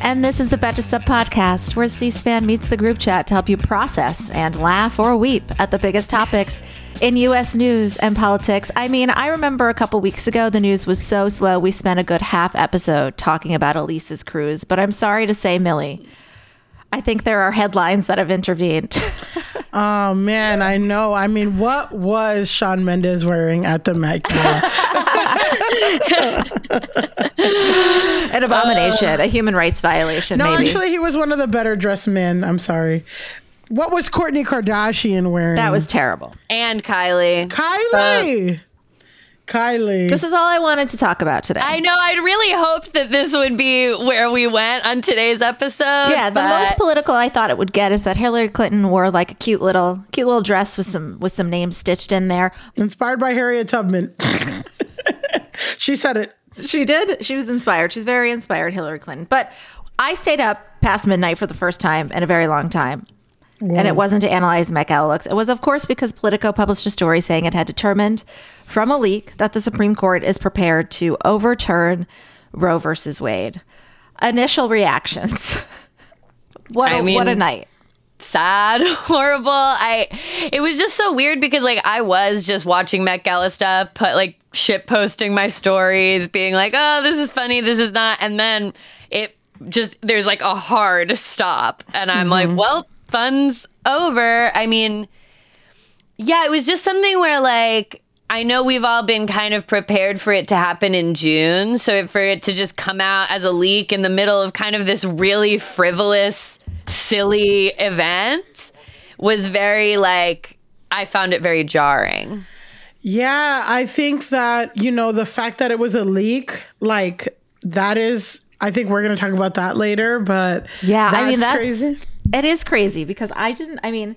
And this is the Betches Sup podcast, where C SPAN meets the group chat to help you process and laugh or weep at the biggest topics in U.S. news and politics. I mean, I remember a couple weeks ago, the news was so slow, we spent a good half episode talking about Alise's cruise. But I'm sorry to say, Milly, I think there are headlines that have intervened. oh, man, I know. I mean, what was Shawn Mendes wearing at the Met An abomination, uh, a human rights violation. No, maybe. actually, he was one of the better dressed men. I'm sorry. What was Kourtney Kardashian wearing? That was terrible. And Kylie. Kylie. Uh, Kylie. This is all I wanted to talk about today. I know. I'd really hoped that this would be where we went on today's episode. Yeah, the most political I thought it would get is that Hillary Clinton wore like a cute little, cute little dress with some with some names stitched in there, inspired by Harriet Tubman. she said it. She did. She was inspired. She's very inspired, Hillary Clinton. But I stayed up past midnight for the first time in a very long time. Whoa. And it wasn't to analyze Met Gala looks. It was, of course, because Politico published a story saying it had determined from a leak that the Supreme Court is prepared to overturn Roe versus Wade. Initial reactions. what, a, mean, what a night sad, horrible. I it was just so weird because like I was just watching Met Gala stuff, put like shit posting my stories, being like, "Oh, this is funny, this is not," and then it just there's like a hard stop, and I'm mm-hmm. like, "Well, fun's over." I mean, yeah, it was just something where like. I know we've all been kind of prepared for it to happen in June. So for it to just come out as a leak in the middle of kind of this really frivolous silly event was very like I found it very jarring. Yeah, I think that, you know, the fact that it was a leak, like that is I think we're going to talk about that later, but Yeah, I mean that's crazy. It is crazy because I didn't I mean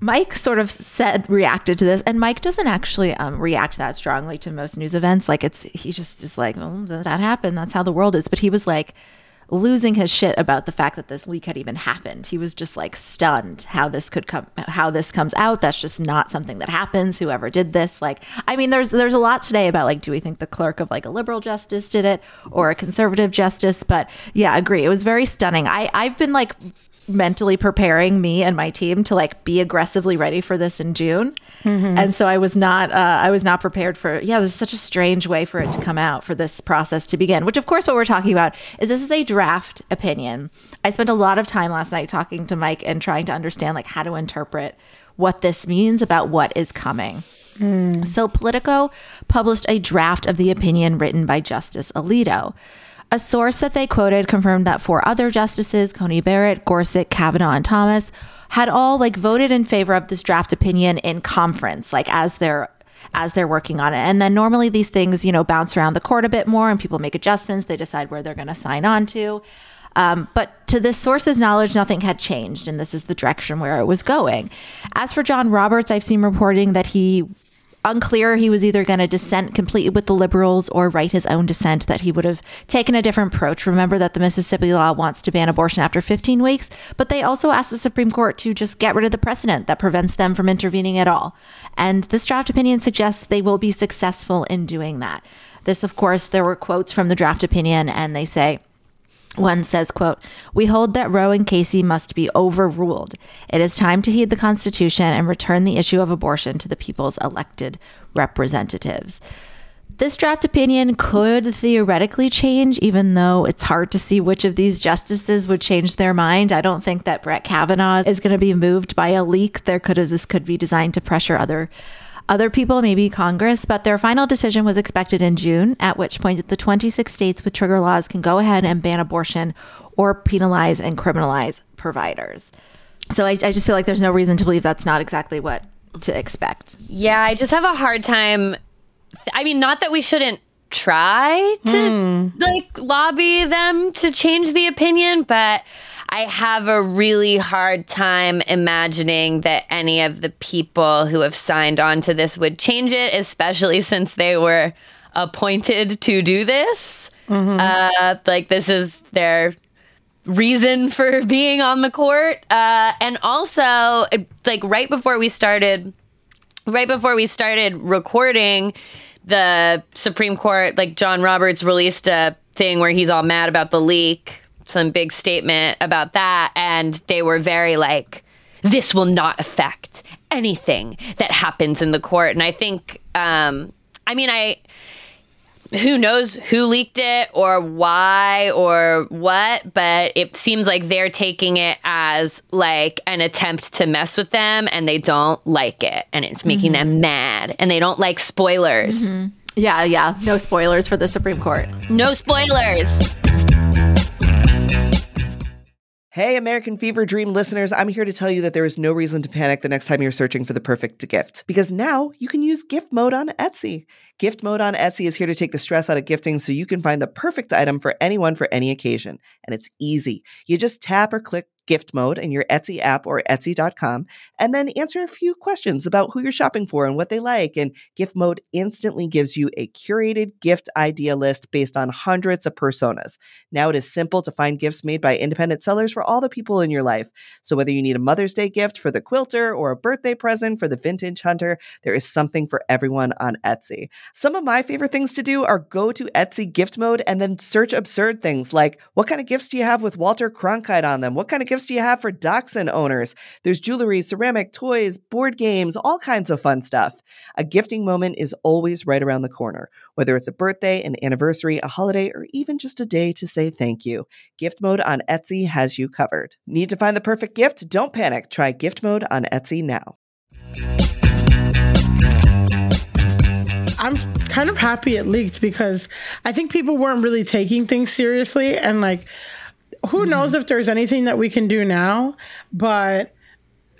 Mike sort of said reacted to this, and Mike doesn't actually um, react that strongly to most news events. Like it's he just is like, well, that happened. That's how the world is. But he was like, losing his shit about the fact that this leak had even happened. He was just like stunned how this could come how this comes out. That's just not something that happens. Whoever did this, like I mean there's there's a lot today about like do we think the clerk of like a liberal justice did it or a conservative justice, but yeah, agree. It was very stunning. I I've been like mentally preparing me and my team to like be aggressively ready for this in June. Mm-hmm. And so I was not uh, I was not prepared for yeah, there's such a strange way for it to come out for this process to begin. Which of course what we're talking about is this is a draft opinion. I spent a lot of time last night talking to Mike and trying to understand like how to interpret what this means about what is coming. Mm. So Politico published a draft of the opinion written by Justice Alito. A source that they quoted confirmed that four other justices, Coney Barrett, Gorsuch, Kavanaugh, and Thomas, had all like voted in favor of this draft opinion in conference, like as they're as they're working on it. And then normally these things, you know, bounce around the court a bit more and people make adjustments. They decide where they're going to sign on to. Um, but to this source's knowledge, nothing had changed, and this is the direction where it was going. As for John Roberts, I've seen reporting that he unclear. He was either going to dissent completely with the liberals or write his own dissent that he would have taken a different approach. Remember that the mississippi law wants to ban abortion after 15 weeks but they also asked the supreme court to just get rid of the precedent that prevents them from intervening at all. And this draft opinion suggests they will be successful in doing that. This of course there were quotes from the draft opinion and they say one says, quote, We hold that Roe and Casey must be overruled. It is time to heed the Constitution and return the issue of abortion to the people's elected representatives. This draft opinion could theoretically change, even though it's hard to see which of these justices would change their mind. I don't think that Brett Kavanaugh is going to be moved by a leak. There could have this could be designed to pressure other other people, maybe Congress, but their final decision was expected in June, at which point the 26 states with trigger laws can go ahead and ban abortion or penalize and criminalize providers. So I, I just feel like there's no reason to believe that's not exactly what to expect. Yeah, I just have a hard time. I mean, not that we shouldn't try to hmm. like lobby them to change the opinion, but I have a really hard time imagining that any of the people who have signed on to this would change it, especially since they were appointed to do this. Uh, like, this is their reason for being on the court. Uh, and also, it- like, right before we started, right before we started recording, the Supreme Court, like, John Roberts released a thing where he's all mad about the leak, some big statement about that. And they were very like, this will not affect anything that happens in the court. And I think, um, I mean, I, who knows who leaked it or why or what, but it seems like they're taking it as like an attempt to mess with them and they don't like it and it's making them mad and they don't like spoilers. Yeah, yeah. No spoilers for the Supreme Court. No spoilers. Hey, American Fever Dream listeners, I'm here to tell you that there is no reason to panic the next time you're searching for the perfect gift. Because now you can use gift mode on Etsy. Gift mode on Etsy is here to take the stress out of gifting so you can find the perfect item for anyone for any occasion. And it's easy. You just tap or click gift mode in your Etsy app or Etsy.com and then answer a few questions about who you're shopping for and what they like. And gift mode instantly gives you a curated gift idea list based on hundreds of personas. Now it is simple to find gifts made by independent sellers for all the people in your life. So whether you need a Mother's Day gift for the quilter or a birthday present for the vintage hunter, there is something for everyone on Etsy. Some of my favorite things to do are go to Etsy gift mode and then search absurd things like what kind of gifts do you have with Walter Cronkite on them? What kind of gifts do you have for dachshund owners? There's jewelry, ceramic, toys, board games, all kinds of fun stuff. A gifting moment is always right around the corner, whether it's a birthday, an anniversary, a holiday, or even just a day to say thank you. Gift mode on Etsy has you covered. Need to find the perfect gift? Don't panic. Try gift mode on Etsy now. Kind of happy it leaked because I think people weren't really taking things seriously. And like, who mm-hmm. knows if there's anything that we can do now, but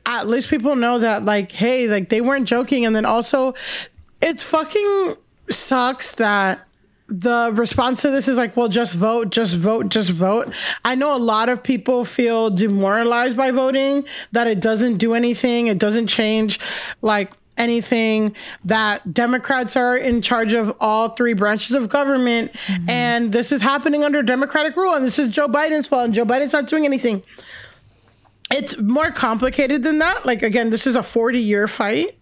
at least people know that, like, hey, like they weren't joking. And then also, it's fucking sucks that the response to this is like, well, just vote, just vote, just vote. I know a lot of people feel demoralized by voting, that it doesn't do anything, it doesn't change like anything, that Democrats are in charge of all three branches of government. Mm-hmm. And this is happening under Democratic rule, and this is Joe Biden's fault, and Joe Biden's not doing anything. It's more complicated than that. Like, again, this is a 40 year fight.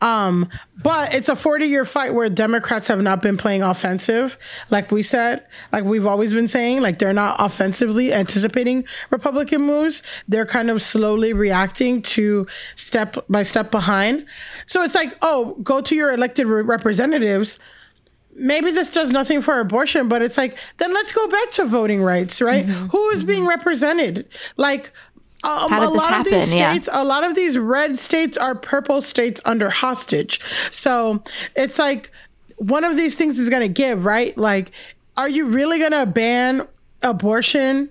Um, but it's a 40 year fight where Democrats have not been playing offensive, like we said, like we've always been saying, like they're not offensively anticipating Republican moves. They're kind of slowly reacting to step by step behind. So it's like, oh, go to your elected re- representatives. Maybe this does nothing for abortion, but it's like, then let's go back to voting rights, right? Who is being represented? Like, um, a lot of these happen? Yeah. states, a lot of these red states are purple states under hostage. So it's like one of these things is going to give, right? Like, are you really going to ban abortion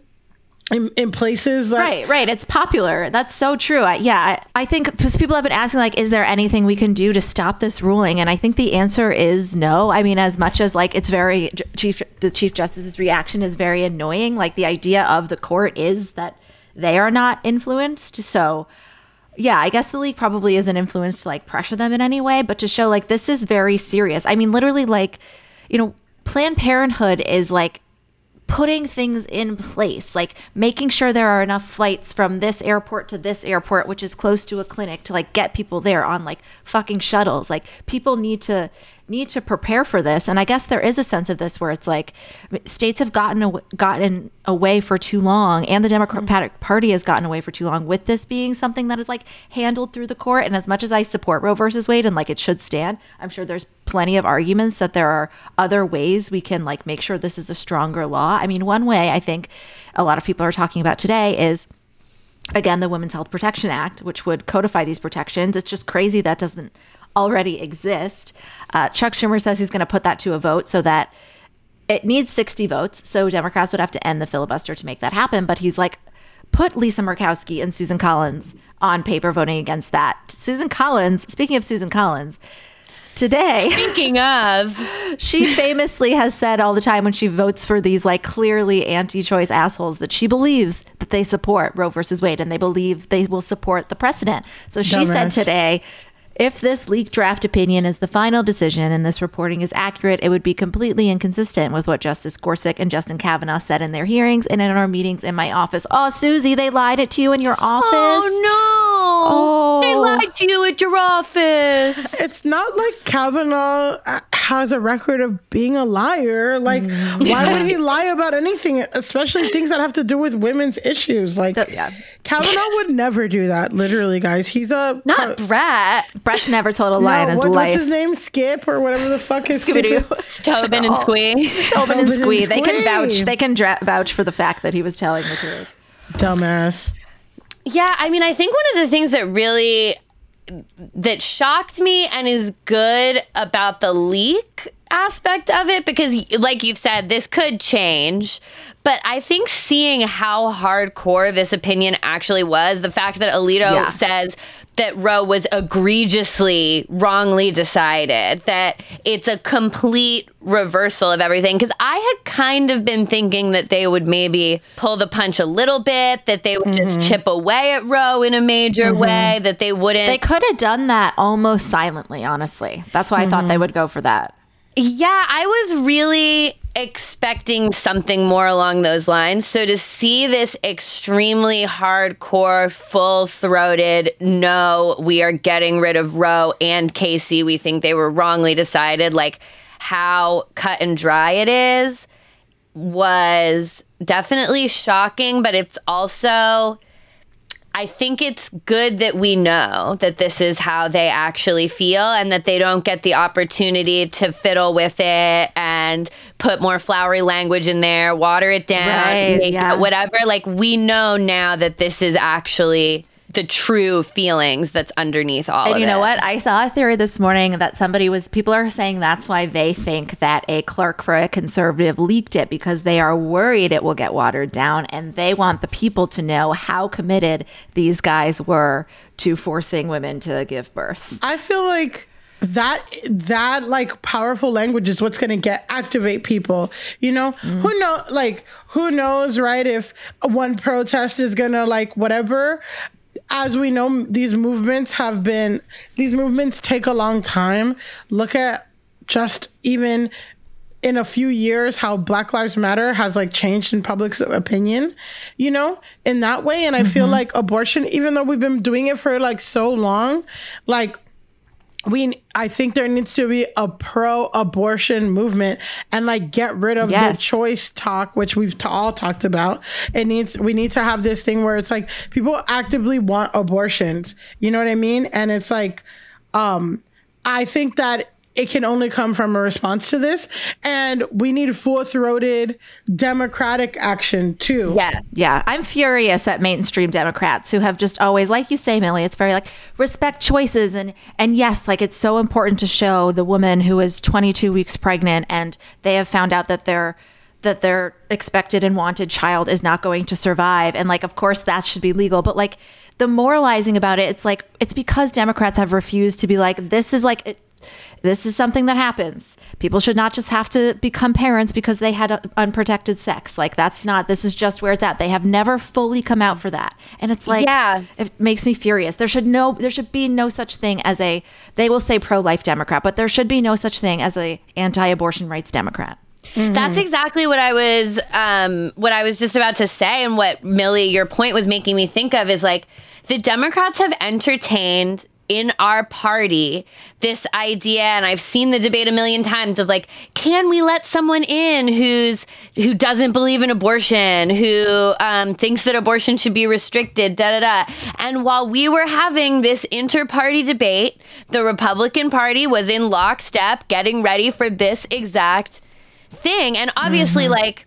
in, in places like Right, right. It's popular. That's so true. I, yeah, I, I think because people have been asking, like, is there anything we can do to stop this ruling? And I think the answer is no. I mean, as much as like it's very chief, the chief justice's reaction is very annoying. Like the idea of the court is that they are not influenced. So, yeah, I guess the league probably isn't influenced to like pressure them in any way, but to show like this is very serious. I mean, literally, like, you know, Planned Parenthood is like putting things in place, like making sure there are enough flights from this airport to this airport, which is close to a clinic, to like get people there on like fucking shuttles. Like people need to need to prepare for this. And I guess there is a sense of this where it's like states have gotten aw- gotten away for too long, and the Democratic mm-hmm. Party has gotten away for too long with this being something that is like handled through the court. And as much as I support Roe versus Wade and like it should stand, I'm sure there's plenty of arguments that there are other ways we can like make sure this is a stronger law. I mean, one way I think a lot of people are talking about today is again the Women's Health Protection Act, which would codify these protections. It's just crazy that doesn't already exist. Uh, Chuck Schumer says he's going to put that to a vote so that it needs 60 votes. So Democrats would have to end the filibuster to make that happen. But he's like, put Lisa Murkowski and Susan Collins on paper voting against that. Susan Collins, speaking of Susan Collins, today. Speaking of, she famously has said all the time when she votes for these like clearly anti-choice assholes that she believes that they support Roe versus Wade and they believe they will support the precedent. So she said today, if this leaked draft opinion is the final decision and this reporting is accurate, it would be completely inconsistent with what Justice Gorsuch and Justice Kavanaugh said in their hearings and in our meetings in my office. Oh, Susie, they lied it to you in your oh, office. oh no, Oh. they lied to you at your office. It's not like Kavanaugh has a record of being a liar. Like, mm. why would he lie about anything, especially things that have to do with women's issues? Like, yeah. Kavanaugh would never do that. Literally, guys, he's a Not Brett. Brett's never told a lie in his what, what's life. his name? Skip or whatever the fuck his Scooby-Doo. stupid. Tobin and Squi. Tobin and Tobin Squi. They can vouch. They can dra- vouch for the fact that he was telling the truth. dumbass. Yeah, I mean, I think one of the things that really that shocked me and is good about the leak aspect of it because like you've said this could change but i think seeing how hardcore this opinion actually was the fact that alito Yeah. says that Roe was egregiously wrongly decided, that it's a complete reversal of everything. Because I had kind of been thinking that they would maybe pull the punch a little bit, that they would just mm-hmm. chip away at Roe in a major mm-hmm. way, that they wouldn't. They could have done that almost silently, honestly. That's why I thought they mm-hmm. would go for that. Yeah, I was really expecting something more along those lines. So to see this extremely hardcore, full throated, no, we are getting rid of Roe and Casey, we think they were wrongly decided, like how cut and dry it is, was definitely shocking, but it's also. I think it's good that we know that this is how they actually feel and that they don't get the opportunity to fiddle with it and put more flowery language in there, water it down, Right, make yeah. it whatever. Like we know now that this is actually the true feelings that's underneath all And of you know it. what? I saw a theory this morning that somebody was, people are saying that's why they think that a clerk for a conservative leaked it because they are worried it will get watered down and they want the people to know how committed these guys were to forcing women to give birth. I feel like that that like powerful language is what's going to get activate people you know? Mm. Who know like who knows right if one protest is going to like whatever. As we know these movements have been these movements take a long time. Look at just even in a few years how black lives matter has like changed in public's opinion you know in that way. And i feel mm-hmm. like abortion even though we've been doing it for like so long like we i think there needs to be a pro-abortion movement and like get rid of Yes. the choice talk which we've t- all talked about. It needs we need to have this thing where it's like people actively want abortions. You know what i mean? And it's like um i think that it can only come from a response to this. And we need full-throated democratic action too. Yeah. Yeah, I'm furious at mainstream Democrats who have just always, like you say, Milly, it's very like respect choices. And and yes, like it's so important to show the woman who is 22 weeks pregnant and they have found out that their that their expected and wanted child is not going to survive. And like of course that should be legal, but like the moralizing about it, it's like it's because Democrats have refused to be like this is like it, this is something that happens. People should not just have to become parents because they had uh, unprotected sex. Like that's not. This is just where it's at. They have never fully come out for that, and it's like, Yeah. it makes me furious. There should no, there should be no such thing as a. They will say pro-life Democrat, but there should be no such thing as a anti-abortion rights Democrat. That's exactly what I was um what I was just about to say and what Milly your point was making me think of is like the Democrats have entertained in our party this idea and I've seen the debate a million times of like can we let someone in who's who doesn't believe in abortion who um, thinks that abortion should be restricted da da da and while we were having this inter-party debate the Republican Party was in lockstep getting ready for this exact thing and obviously mm-hmm. like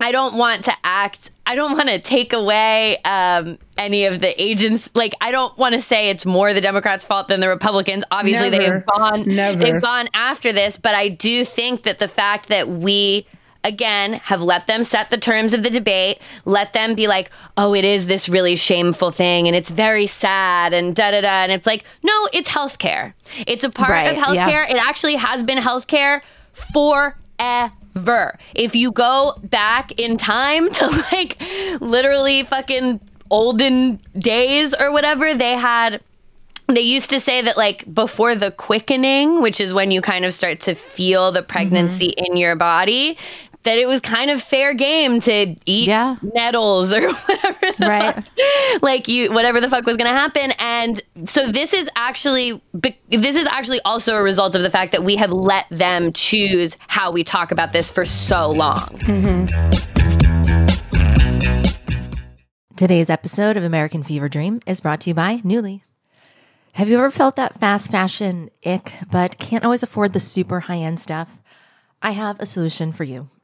I don't want to act. I don't want to take away um, any of the agents. Like I don't want to say it's more the Democrats' fault than the Republicans. Obviously, Never. they have gone. Never. They've gone after this, but I do think that the fact that we again have let them set the terms of the debate let them be like oh it is this really shameful thing and it's very sad and da da da and it's like no it's healthcare it's a part right, of healthcare yeah. it actually has been healthcare for ever. If you go back in time to like literally fucking olden days or whatever, they had they used to say that like before the quickening, which is when you kind of start to feel the pregnancy mm-hmm. in your body, that it was kind of fair game to eat yeah. nettles or whatever right fuck, like you whatever the fuck was going to happen and so this is actually this is actually also a result of the fact that we have let them choose how we talk about this for so long mm-hmm. today's episode of american fever dream is brought to you by Nuuly have you ever felt that fast fashion ick but can't always afford the super high end stuff I have a solution for you.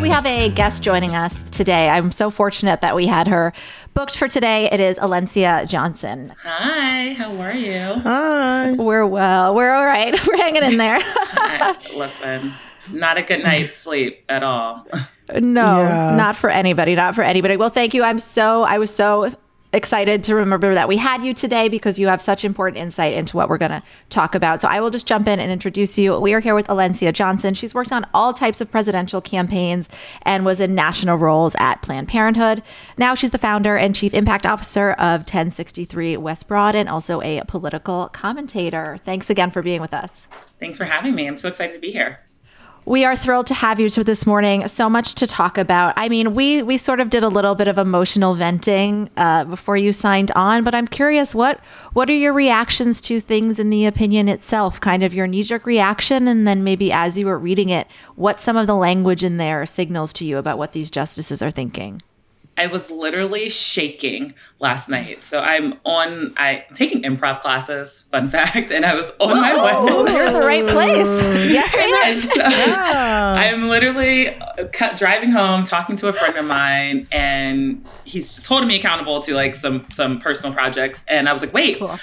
We have a guest joining us today. I'm so fortunate that we had her booked for today. It is Alencia Johnson. Hi, how are you? Hi. We're well. We're all right. We're hanging in there. Listen, not a good night's sleep at all. No, yeah. not for anybody. Not for anybody. Well, thank you. I'm so, I was so excited to remember that we had you today because you have such important insight into what we're going to talk about. So I will just jump in and introduce you. We are here with Alencia Johnson. She's worked on all types of presidential campaigns and was in national roles at Planned Parenthood. Now she's the founder and chief impact officer of 1063 West Broad and also a political commentator. Thanks again for being with us. Thanks for having me. I'm so excited to be here. We are thrilled to have you to this morning. So much to talk about. I mean, we we sort of did a little bit of emotional venting uh, before you signed on, but I'm curious what what are your reactions to things in the opinion itself? Kind of your knee jerk reaction, and then maybe as you were reading it, what some of the language in there signals to you about what these justices are thinking. I was literally shaking last night. So I'm on I am taking improv classes, fun fact, and I was on Whoa, my way. You're in the right place. yes, and so yeah. I'm literally uh, driving home, talking to a friend of mine, and he's just holding me accountable to like some some personal projects. And I was like, wait, cool.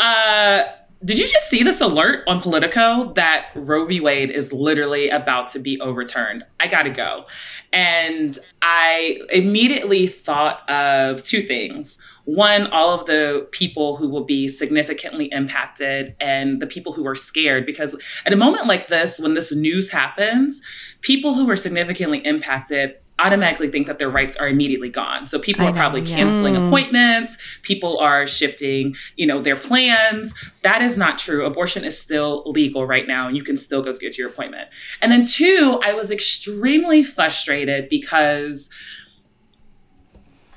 uh did you just see this alert on Politico that Roe v. Wade is literally about to be overturned? I gotta go. And I immediately thought of two things. One, all of the people who will be significantly impacted and the people who are scared. Because at a moment like this, when this news happens, people who are significantly impacted automatically think that their rights are immediately gone. So people are probably yeah. canceling mm. appointments, people are shifting, you know, their plans. That is not true. Abortion is still legal right now and you can still go to get your appointment. And then two, I was extremely frustrated because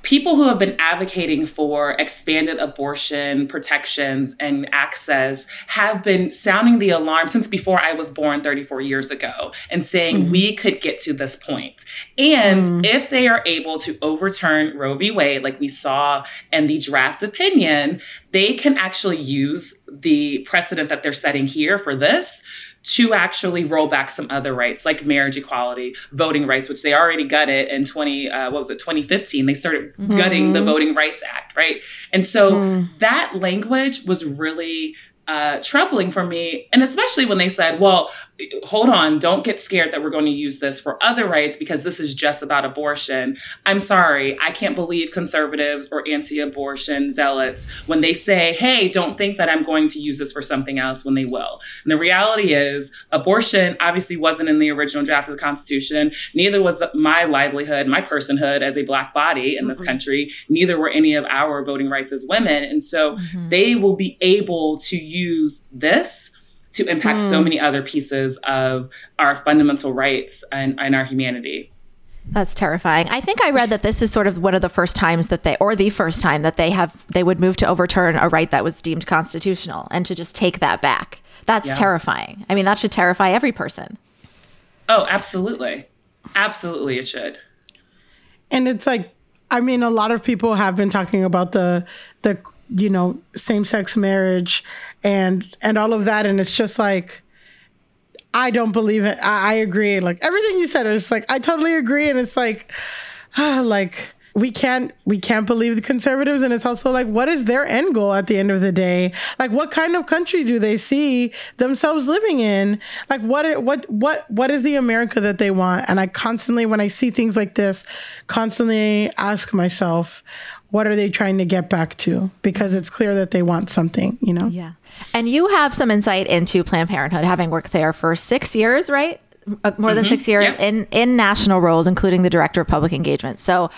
people who have been advocating for expanded abortion protections and access have been sounding the alarm since before I was born 34 years ago and saying mm-hmm. we could get to this point. And mm-hmm. if they are able to overturn Roe v. Wade, like we saw in the draft opinion, they can actually use the precedent that they're setting here for this to actually roll back some other rights like marriage equality, voting rights, which they already gutted in 20, uh, what was it, 2015. They started mm-hmm. gutting the Voting Rights Act, right? And so mm. that language was really uh, troubling for me. And especially when they said, well, hold on, don't get scared that we're going to use this for other rights because this is just about abortion. I'm sorry, I can't believe conservatives or anti abortion zealots when they say, hey, don't think that I'm going to use this for something else when they will. And the reality is, abortion obviously wasn't in the original draft of the Constitution. Neither was my livelihood, my personhood as a Black body in this mm-hmm. country. Neither were any of our voting rights as women. And so mm-hmm. they will be able to use this to impact mm. so hmm. many other pieces of our fundamental rights and, and our humanity. That's terrifying. I think I read that this is sort of one of the first times that they, or the first time that they have, they would move to overturn a right that was deemed constitutional and to just take that back. That's yeah. terrifying. I mean, that should terrify every person. Oh, absolutely. Absolutely, it should. And it's like, I mean, a lot of people have been talking about the the you know same sex marriage and and all of that. And it's just like i don't believe it. I, I agree. Like everything you said is like i totally agree. And it's like uh, like we can't we can't believe the conservatives. And it's also like what is their end goal at the end of the day? Like what kind of country do they see themselves living in? Like what what what what is the america that they want? And i constantly when i see things like this constantly ask myself what are they trying to get back to? Because it's clear that they want something, you know? Yeah. And you have some insight into Planned Parenthood, having worked there for six years, right? Uh, more mm-hmm. than six years yeah. in, in national roles, including the director of public engagement. So,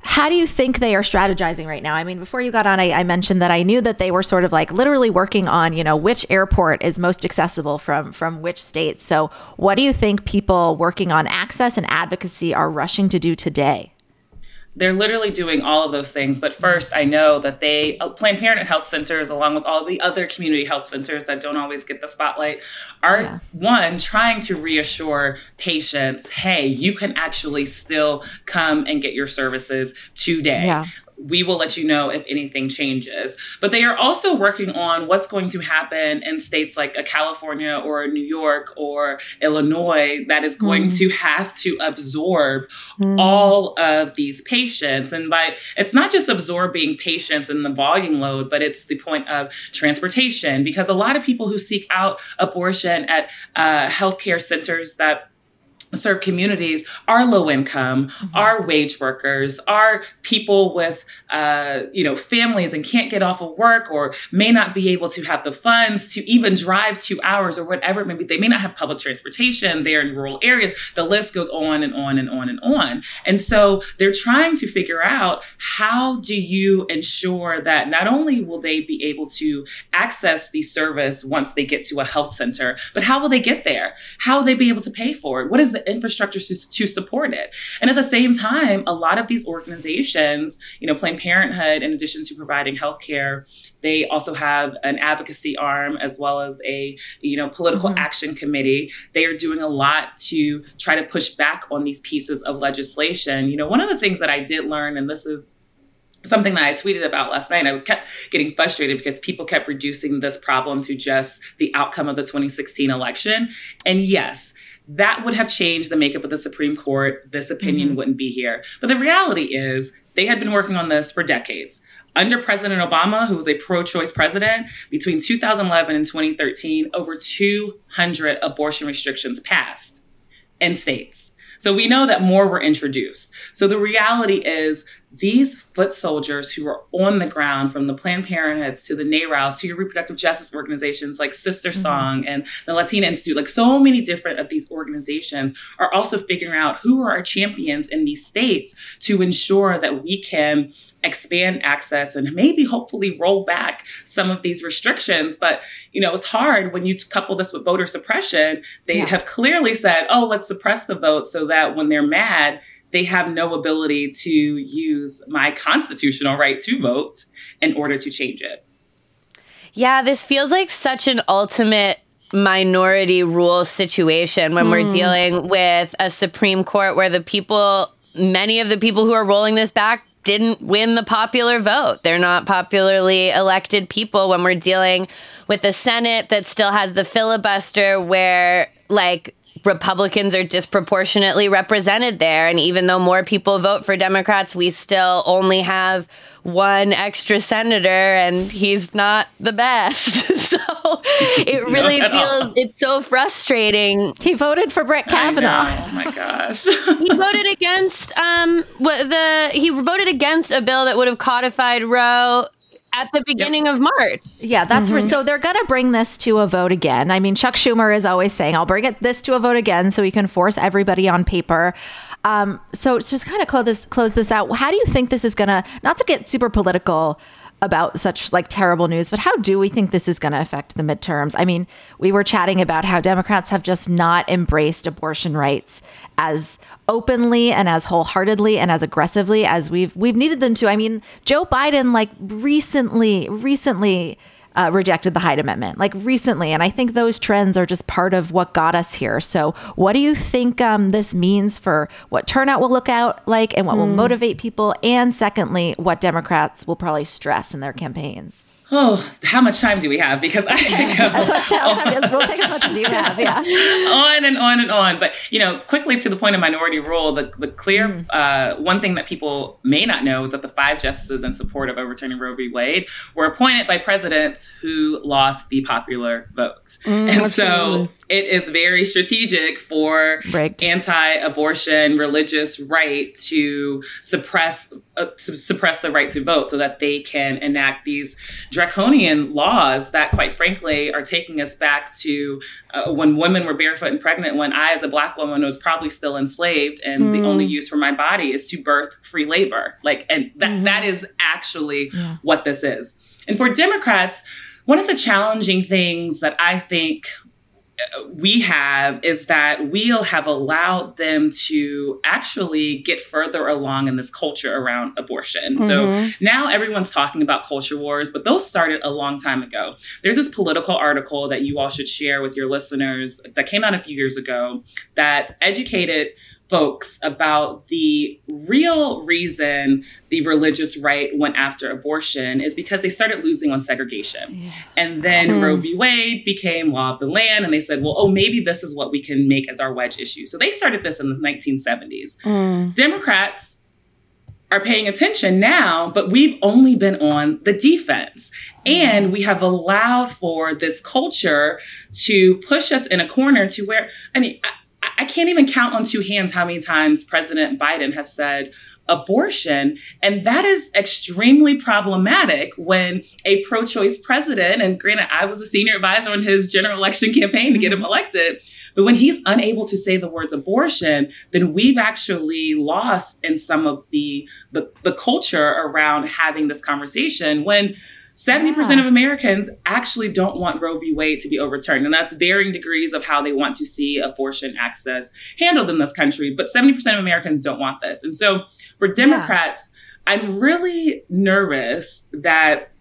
how do you think they are strategizing right now? I mean, before you got on, I, I, mentioned that I knew that they were sort of like literally working on, you know, which airport is most accessible from from which states. So, what do you think people working on access and advocacy are rushing to do today? They're literally doing all of those things. But first, I know that they, uh, Planned Parenthood health centers, along with all the other community health centers that don't always get the spotlight, are yeah. one, trying to reassure patients hey, you can actually still come and get your services today. Yeah we will let you know if anything changes. But they are also working on what's going to happen in states like a California or New York or Illinois that is going mm. to have to absorb mm. all of these patients. And by it's not just absorbing patients in the volume load, but it's the point of transportation because a lot of people who seek out abortion at uh, healthcare centers that serve communities are low income, mm-hmm. are wage workers, are people with, uh, you know, families and can't get off of work or may not be able to have the funds to even drive two hours or whatever. Maybe they may not have public transportation. They're in rural areas. The list goes on and on and on and on. And so they're trying to figure out how do you ensure that not only will they be able to access the service once they get to a health center, but how will they get there? How will they be able to pay for it? What is the the infrastructure to, to support it. And at the same time, a lot of these organizations, you know, Planned Parenthood, in addition to providing healthcare, they also have an advocacy arm as well as a you know political mm-hmm. action committee they are doing a lot to try to push back on these pieces of legislation you know one of the things that i did learn and this is something that I tweeted about last night. I kept getting frustrated because people kept reducing this problem to just the outcome of the 2016 election. And yes, that would have changed the makeup of the Supreme Court. This opinion mm-hmm. wouldn't be here. But the reality is, they had been working on this for decades. Under President Obama, who was a pro choice president, between 2011 and 2013, over 200 abortion restrictions passed in states. So we know that more were introduced. So the reality is these foot soldiers who are on the ground from the Planned Parenthoods to the NARALs to your reproductive justice organizations like Sister mm-hmm. Song and the Latina Institute, like so many different of these organizations are also figuring out who are our champions in these states to ensure that we can expand access and maybe hopefully roll back some of these restrictions. But, you know, it's hard when you couple this with voter suppression. They yeah. have clearly said, oh, let's suppress the vote so that when they're mad, they have no ability to use my constitutional right to vote in order to change it. Yeah, this feels like such an ultimate minority rule situation when mm. we're hmm. dealing with a Supreme Court where the people, many of the people who are rolling this back, didn't win the popular vote. They're not popularly elected people when we're dealing with a Senate that still has the filibuster where, like, Republicans are disproportionately represented there. And even though more people vote for Democrats, we still only have one extra senator and he's not the best. so it really feels it's so frustrating. He voted for Brett Kavanaugh. Oh my gosh. he voted against um what the he voted against a bill that would have codified Roe at the beginning yep. of March. Yeah, that's mm-hmm. for, so they're going to bring this to a vote again. I mean, Chuck Schumer is always saying, "I'll bring it this to a vote again, so we can force everybody on paper." Um, so just kind of close this close this out. How do you think this is going to not to get super political? About such like terrible news, but how do we think this is going to affect the midterms? I mean, we were chatting about how Democrats have just not embraced abortion rights as openly and as wholeheartedly and as aggressively as we've we've needed them to. I mean, Joe Biden like recently recently uh, rejected the Hyde Amendment, like recently. And I think those trends are just part of what got us here. So, what do you think um, this means for what turnout will look out like and what mm. will hmm. motivate people? And secondly, what Democrats will probably stress in their campaigns? Oh, how much time do we have? Because I could go as much time as we'll take as much as you have. Yeah, on and on and on. But you know, quickly to the point of minority rule, the the clear mm. uh, one thing that people may not know is that the five justices in support of overturning Roe v. Wade were appointed by presidents who lost the popular vote, mm, and absolutely. so it is very strategic for right. anti-abortion religious right to suppress uh, to suppress the right to vote so that they can enact these draconian laws that quite frankly are taking us back to uh, when women were barefoot and pregnant when i as a black woman was probably still enslaved and mm. the only use for my body is to birth free labor like and that, mm-hmm. that is actually yeah. what this is and for democrats one of the challenging things that I think we have is that we'll have allowed them to actually get further along in this culture around abortion. Mm-hmm. So now everyone's talking about culture wars, but those started a long time ago. There's this Politico article that you all should share with your listeners that came out a few years ago that educated folks about the real reason the religious right went after abortion is because they started losing on segregation. Yeah. And then mm. Roe v. Wade became law of the land, and they said, well, oh, maybe this is what we can make as our wedge issue. So they started this in the 1970s. Mm. Democrats are paying attention now, but we've only been on the defense. And we have allowed for this culture to push us in a corner to where, I mean, I can't even count on two hands how many times President Biden has said abortion. And that is extremely problematic when a pro choice president, and granted, I was a senior advisor on his general election campaign to get him mm-hmm. elected, but when he's unable to say the words abortion, then we've actually lost in some of the, the, the culture around having this conversation when 70% yeah. of Americans actually don't want Roe v. Wade to be overturned. And that's varying degrees of how they want to see abortion access handled in this country. But 70% of Americans don't want this. And so for Democrats, yeah. I'm really nervous that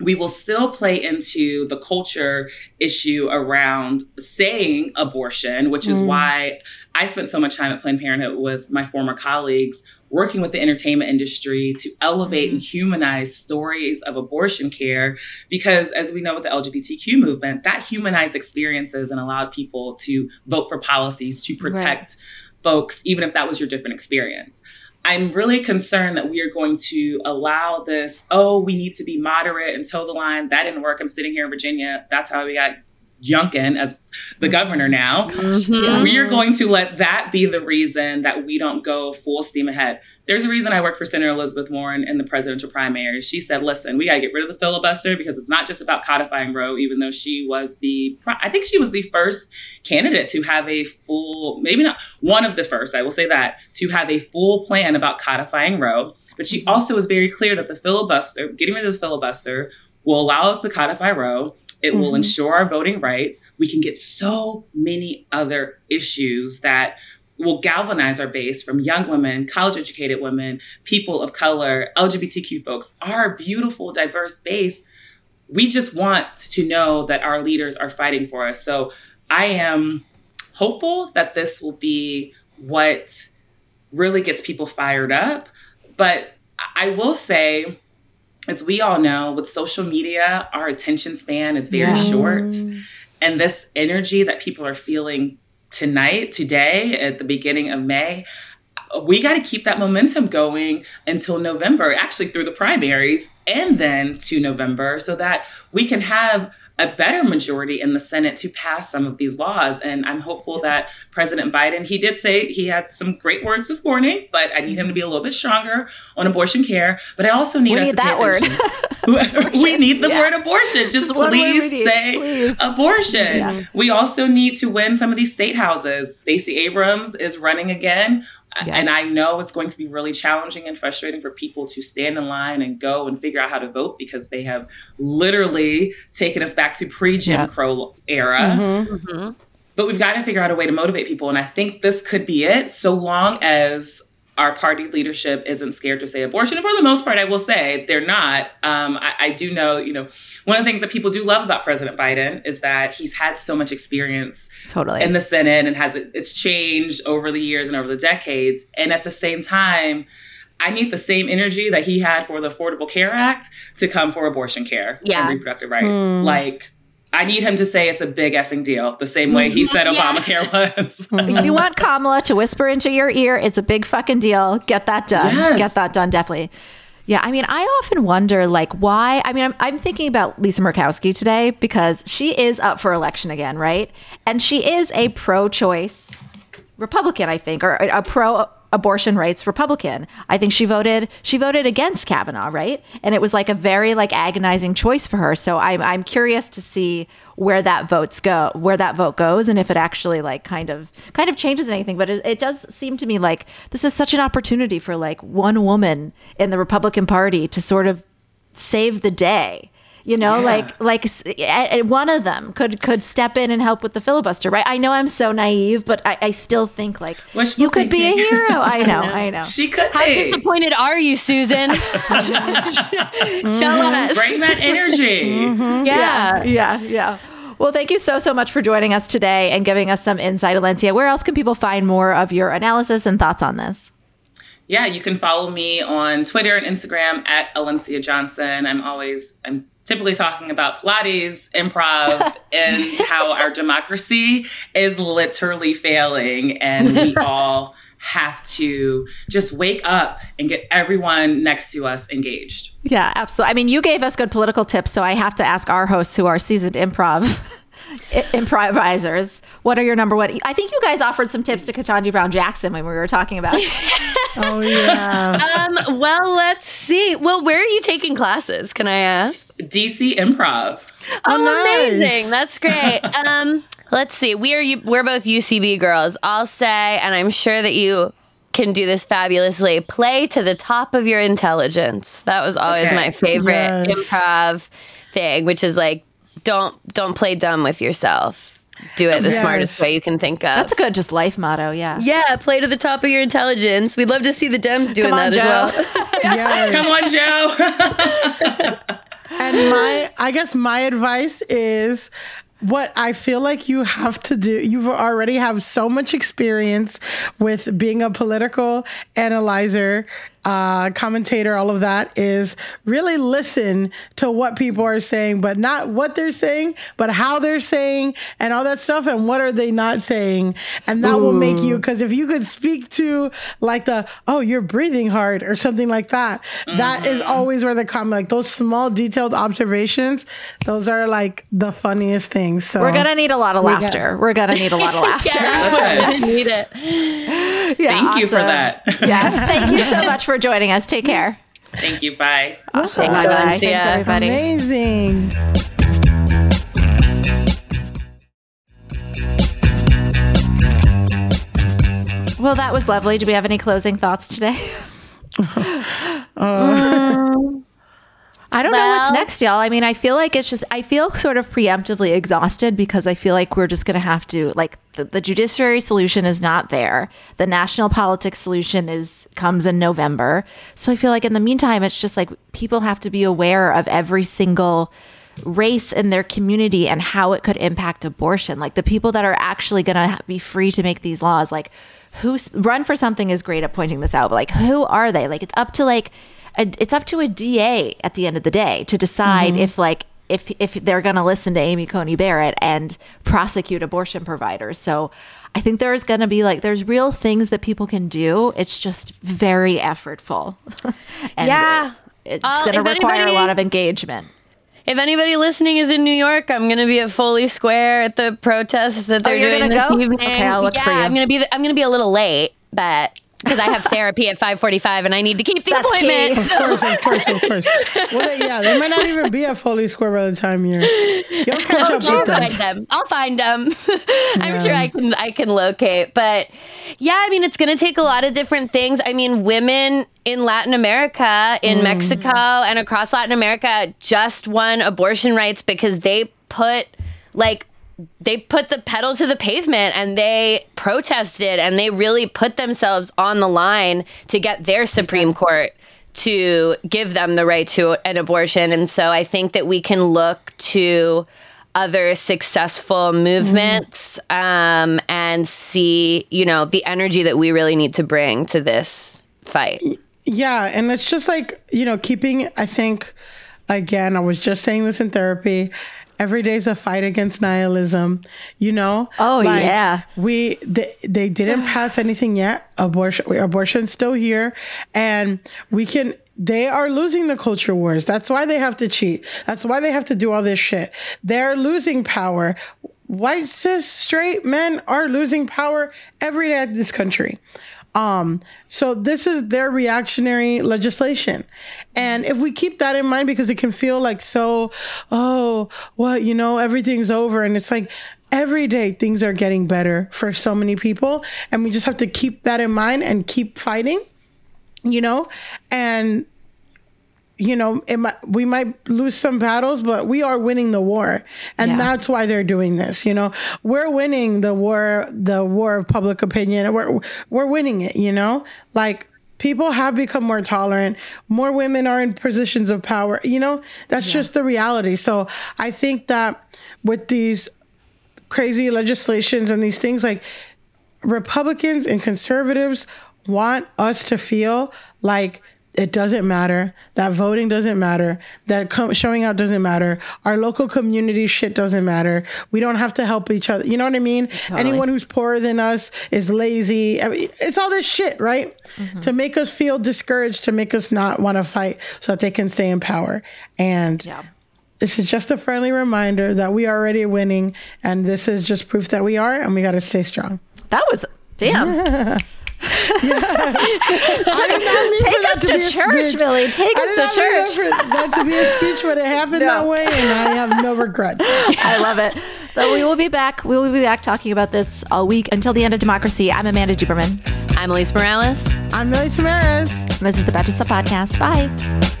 we will still play into the culture issue around saying abortion, which is mm. why I spent so much time at Planned Parenthood with my former colleagues working with the entertainment industry to elevate mm-hmm. and humanize stories of abortion care. Because as we know with the LGBTQ movement, that humanized experiences and allowed people to vote for policies to protect right. folks, even if that was your different experience. I'm really concerned that we are going to allow this, oh, we need to be moderate and toe the line. That didn't work. I'm sitting here in Virginia. That's how we got Youngkin as the governor now. Mm-hmm. We are going to let that be the reason that we don't go full steam ahead. There's a reason I work for Senator Elizabeth Warren in the presidential primaries. She said, listen, we got to get rid of the filibuster because it's not just about codifying Roe, even though she was the, I think she was the first candidate to have a full, maybe not one of the first, I will say that, to have a full plan about codifying Roe. But she also was very clear that the filibuster, getting rid of the filibuster, will allow us to codify Roe it mm-hmm. will ensure our voting rights. We can get so many other issues that will galvanize our base from young women, college educated women, people of color, LGBTQ folks, our beautiful, diverse base. We just want to know that our leaders are fighting for us. So I am hopeful that this will be what really gets people fired up. But I will say, as we all know, with social media, our attention span is very yeah. short. Mm. And this energy that people are feeling tonight, today, at the beginning of May, we got to keep that momentum going until November, actually through the primaries and then to November, so that we can have a better majority in the Senate to pass some of these laws. And I'm hopeful that President Biden, he did say he had some great words this morning, but I need him to mm-hmm. be a little bit stronger on abortion care. But I also need, we need that word. we need the yeah. word abortion. Just, Just please say please. abortion. Yeah. We also need to win some of these state houses. Stacey Abrams is running again. Yeah. And I know it's going to be really challenging and frustrating for people to stand in line and go and figure out how to vote because they have literally taken us back to pre Jim yeah. Crow era. Mm-hmm. Mm-hmm. But we've got to figure out a way to motivate people. And I think this could be it so long as our party leadership isn't scared to say abortion. And for the most part, I will say they're not. Um, I, I, do know, you know, one of the things that people do love about President Biden is that he's had so much experience totally in the Senate and has it's changed over the years and over the decades. And at the same time, I need the same energy that he had for the Affordable Care Act to come for abortion care yeah. and reproductive rights. Mm. Like I need him to say it's a big effing deal, the same way he mm-hmm. said Obamacare was. if you want Kamala to whisper into your ear, it's a big fucking deal. Get that done. Yes. Get that done, definitely. Yeah, I mean, I often wonder, like, why? I mean, I'm, I'm thinking about Lisa Murkowski today because she is up for election again, right? And she is a pro choice Republican, I think, or a pro abortion rights Republican. I think she voted she voted against Kavanaugh, right? And it was like a very like agonizing choice for her. So I'm I'm curious to see where that votes go, where that vote goes, and if it actually like kind of kind of changes anything. But it, it does seem to me like this is such an opportunity for like one woman in the Republican Party to sort of save the day you know yeah. like like one of them could could step in and help with the filibuster right i know i'm so naive but i, I still think like Wishful you could thinking. be a hero i know i know she could how be. disappointed are you susan show us bring that energy mm-hmm. yeah. yeah yeah yeah well, thank you so, so much for joining us today and giving us some insight, Alencia. Where else can people find more of your analysis and thoughts on this? Yeah, you can follow me on Twitter and Instagram at Alencia Johnson. I'm always, I'm typically talking about Pilates, improv, and how our democracy is literally failing. And we all have to just wake up and get everyone next to us engaged. Yeah, absolutely. I mean, you gave us good political tips, so I have to ask our hosts who are seasoned improv improvisers. What are your number one? I think you guys offered some tips to Ketanji Brown Jackson when we were talking about. oh yeah. Um, well, let's see. Well, where are you taking classes? Can I ask? DC Improv. Oh, oh nice. amazing! That's great. um, let's see. We are we're both UCB girls. I'll say, and I'm sure that you can do this fabulously. Play to the top of your intelligence. That was always okay. my favorite yes. improv thing, which is like don't don't play dumb with yourself. Do it the yes. smartest way you can think of. That's a good just life motto, yeah. Yeah, play to the top of your intelligence. We'd love to see the Dems doing on, that Joe. as well. yes. Come on, Joe. and my I guess my advice is what I feel like you have to do, you've already have so much experience with being a political analyzer uh, commentator, all of that is really listen to what people are saying, but not what they're saying, but how they're saying and all that stuff and what are they not saying. And that Ooh. will make you, because if you could speak to like the, oh, you're breathing hard or something like that, mm-hmm. that is mm-hmm. always where the comment, like those small detailed observations, those are like the funniest things. So we're going to need a lot of we laughter. Got- we're going to need a lot of laughter. yeah, need it. Yeah, thank awesome. you for that. yeah, thank you so much for joining us. Take care. Thank you. Bye. Awesome. Thanks, Bye. Thanks, everybody. Amazing. Well, that was lovely. Do we have any closing thoughts today? uh, I don't well, know what's next, y'all? I mean, I feel like it's just, I feel sort of preemptively exhausted because I feel like we're just going to have to, like, the, the judiciary solution is not there. The national politics solution is comes in November. So I feel like in the meantime, it's just like people have to be aware of every single race in their community and how it could impact abortion. Like the people that are actually going to be free to make these laws, like who run for something is great at pointing this out, but like who are they? Like it's up to like a, it's up to a DA at the end of the day to decide mm-hmm. if like if if they're going to listen to Amy Coney Barrett and prosecute abortion providers. So I think there's going to be like there's real things that people can do. It's just very effortful. yeah. It, it's uh, going to require anybody, a lot of engagement. If anybody listening is in New York, I'm going to be at Foley Square at the protests that they're oh, doing this go? evening. Okay, I'll look yeah, for you. I'm going to be I'm going to be a little late, but because I have therapy at 5:45 and I need to keep the That's appointment. Of course, of course, of course. Well, yeah, they might not even be at Foley Square by the time you're. You'll catch up with them. them. I'll find them. I'm yeah. sure I can. I can locate, but yeah, I mean, it's going to take a lot of different things. I mean, women in Latin America, in mm. Mexico, and across Latin America just won abortion rights because they put like they put the pedal to the pavement and they protested and they really put themselves on the line to get their Supreme Court to give them the right to an abortion. And so I think that we can look to other successful movements um, and see, you know, the energy that we really need to bring to this fight. Yeah. And it's just like, you know, keeping, I think, again, I was just saying this in therapy every day's a fight against nihilism you know? Oh like, yeah. we they, they didn't pass anything yet. Abortion abortion's still here. And we can they are losing the culture wars. That's why they have to cheat. That's why they have to do all this shit. They're losing power. White cis straight men are losing power every day in this country um, so this is their reactionary legislation. And if we keep that in mind, because it can feel like so, oh, what, you know, everything's over. And it's like, every day things are getting better for so many people. And we just have to keep that in mind and keep fighting, you know? And you know, might, we might lose some battles, but we are winning the war. And yeah. that's why they're doing this. You know, we're winning the war, the war of public opinion. We're, we're winning it, you know, like people have become more tolerant. More women are in positions of power. You know, that's yeah. just the reality. So I think that with these crazy legislations and these things like Republicans and conservatives want us to feel like it doesn't matter. That voting doesn't matter. That com- showing out doesn't matter. Our local community shit doesn't matter. We don't have to help each other. You know what I mean? Totally. Anyone who's poorer than us is lazy. I mean, it's all this shit, right? Mm-hmm. To make us feel discouraged, to make us not want to fight so that they can stay in power. And yeah. this is just a friendly reminder that we are already winning. And this is just proof that we are, and we got to stay strong. That was, damn. Yeah. Take us to, to church, Milly. Take us to church. For that to be a speech, but it happened no. that way, and I have no regret. I love it. So we will be back. We will be back talking about this all week until the end of democracy. I'm Amanda Duberman. I'm Alise Morales. I'm Milly Tamarez. This is the Betches Sup Podcast. Bye.